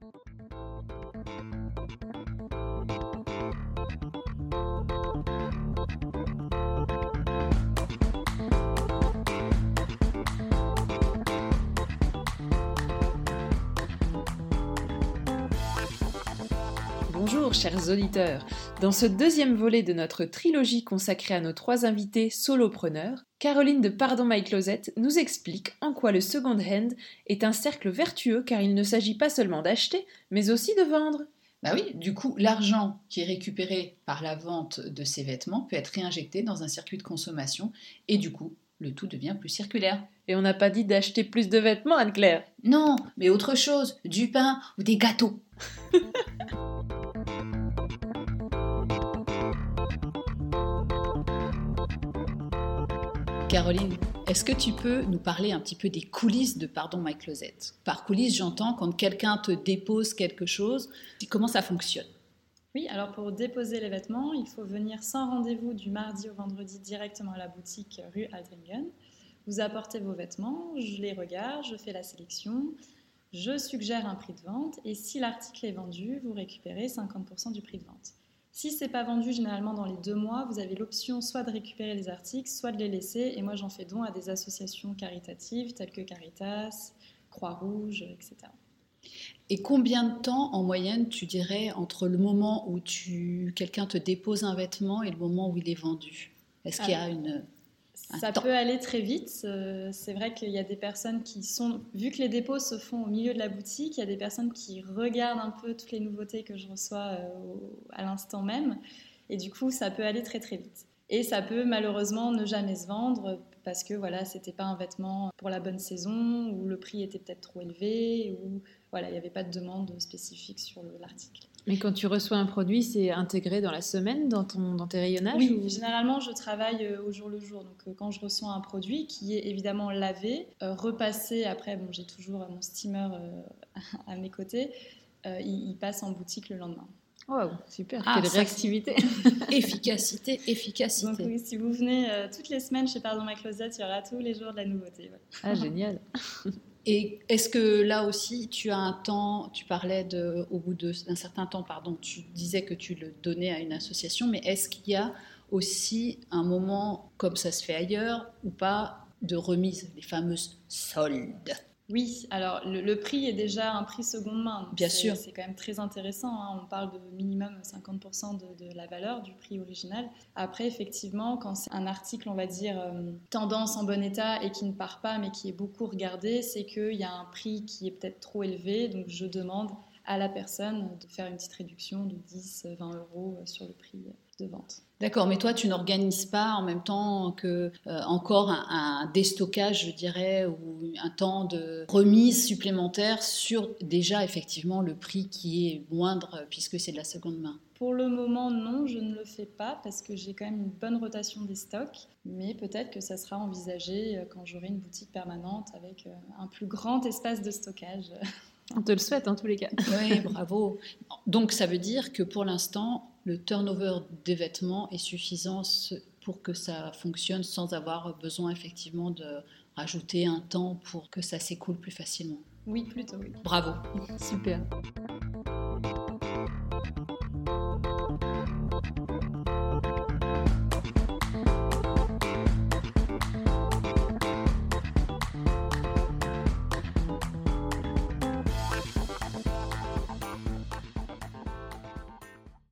Thank you. Bonjour chers auditeurs. Dans ce deuxième volet de notre trilogie consacrée à nos trois invités solopreneurs, Caroline de Pardon My Closet nous explique en quoi le second hand est un cercle vertueux car il ne s'agit pas seulement d'acheter, mais aussi de vendre. Bah oui, du coup, l'argent qui est récupéré par la vente de ces vêtements peut être réinjecté dans un circuit de consommation et du coup, le tout devient plus circulaire. Et on n'a pas dit d'acheter plus de vêtements, Anne-Claire. Non, mais autre chose, du pain ou des gâteaux. Caroline, est-ce que tu peux nous parler un petit peu des coulisses de Pardon My Closet? Par coulisses, j'entends quand quelqu'un te dépose quelque chose, comment ça fonctionne? Oui, alors pour déposer les vêtements, il faut venir sans rendez-vous du mardi au vendredi directement à la boutique rue Aldringen. Vous apportez vos vêtements, je les regarde, je fais la sélection, je suggère un prix de vente et si l'article est vendu, vous récupérez 50% du prix de vente. Si c'est pas vendu généralement dans les deux mois, vous avez l'option soit de récupérer les articles, soit de les laisser. Et moi, j'en fais don à des associations caritatives telles que Caritas, Croix-Rouge, etc. Et combien de temps en moyenne tu dirais entre le moment où tu quelqu'un te dépose un vêtement et le moment où il est vendu? Est-ce qu'il y a une ça peut aller très vite. Euh, c'est vrai qu'il y a des personnes qui sont, vu que les dépôts se font au milieu de la boutique, il y a des personnes qui regardent un peu toutes les nouveautés que je reçois euh, à l'instant même. Et du coup, ça peut aller très très vite. Et ça peut malheureusement ne jamais se vendre parce que voilà, c'était pas un vêtement pour la bonne saison ou le prix était peut-être trop élevé ou voilà, il n'y avait pas de demande spécifique sur l'article. Mais quand tu reçois un produit, c'est intégré dans la semaine, dans, ton, dans tes rayonnages Oui, généralement, je travaille euh, au jour le jour. Donc, euh, quand je reçois un produit qui est évidemment lavé, euh, repassé, après, bon, j'ai toujours mon steamer à mes côtés, il, passe en boutique le lendemain. Wow, super, ah, quelle réactivité Efficacité, efficacité. Donc oui, si vous venez toutes les semaines chez Pardon Ma Closet, il y aura tous les jours de la nouveauté. Ah, génial Et est-ce que là aussi, tu as un temps, tu parlais de, au bout d'un certain temps, pardon, tu disais que tu le donnais à une association, mais est-ce qu'il y a aussi un moment, comme ça se fait ailleurs, ou pas, de remise, les fameuses soldes? Oui, alors le, prix est déjà un prix seconde main. Bien sûr. C'est quand même très intéressant. Hein. On parle de minimum 50% de, la valeur du prix original. Après, effectivement, quand c'est un article, on va dire, euh, tendance en bon état et qui ne part pas, mais qui est beaucoup regardé, c'est qu'il y a un prix qui est peut-être trop élevé. Donc je demande à la personne de faire une petite réduction de 10-20 euros sur le prix de vente. D'accord, mais toi, tu n'organises pas en même temps que euh, encore un, déstockage, je dirais, ou un temps de remise supplémentaire sur déjà effectivement le prix qui est moindre puisque c'est de la seconde main? Pour le moment, non, je ne le fais pas parce que j'ai quand même une bonne rotation des stocks, mais peut-être que ça sera envisagé euh, quand j'aurai une boutique permanente avec euh, un plus grand espace de stockage. On te le souhaite en tous les cas. Oui, bravo. Donc ça veut dire que pour l'instant, le turnover des vêtements est suffisant pour que ça fonctionne sans avoir besoin effectivement de rajouter un temps pour que ça s'écoule plus facilement. Oui, plutôt oui. Bravo. Super.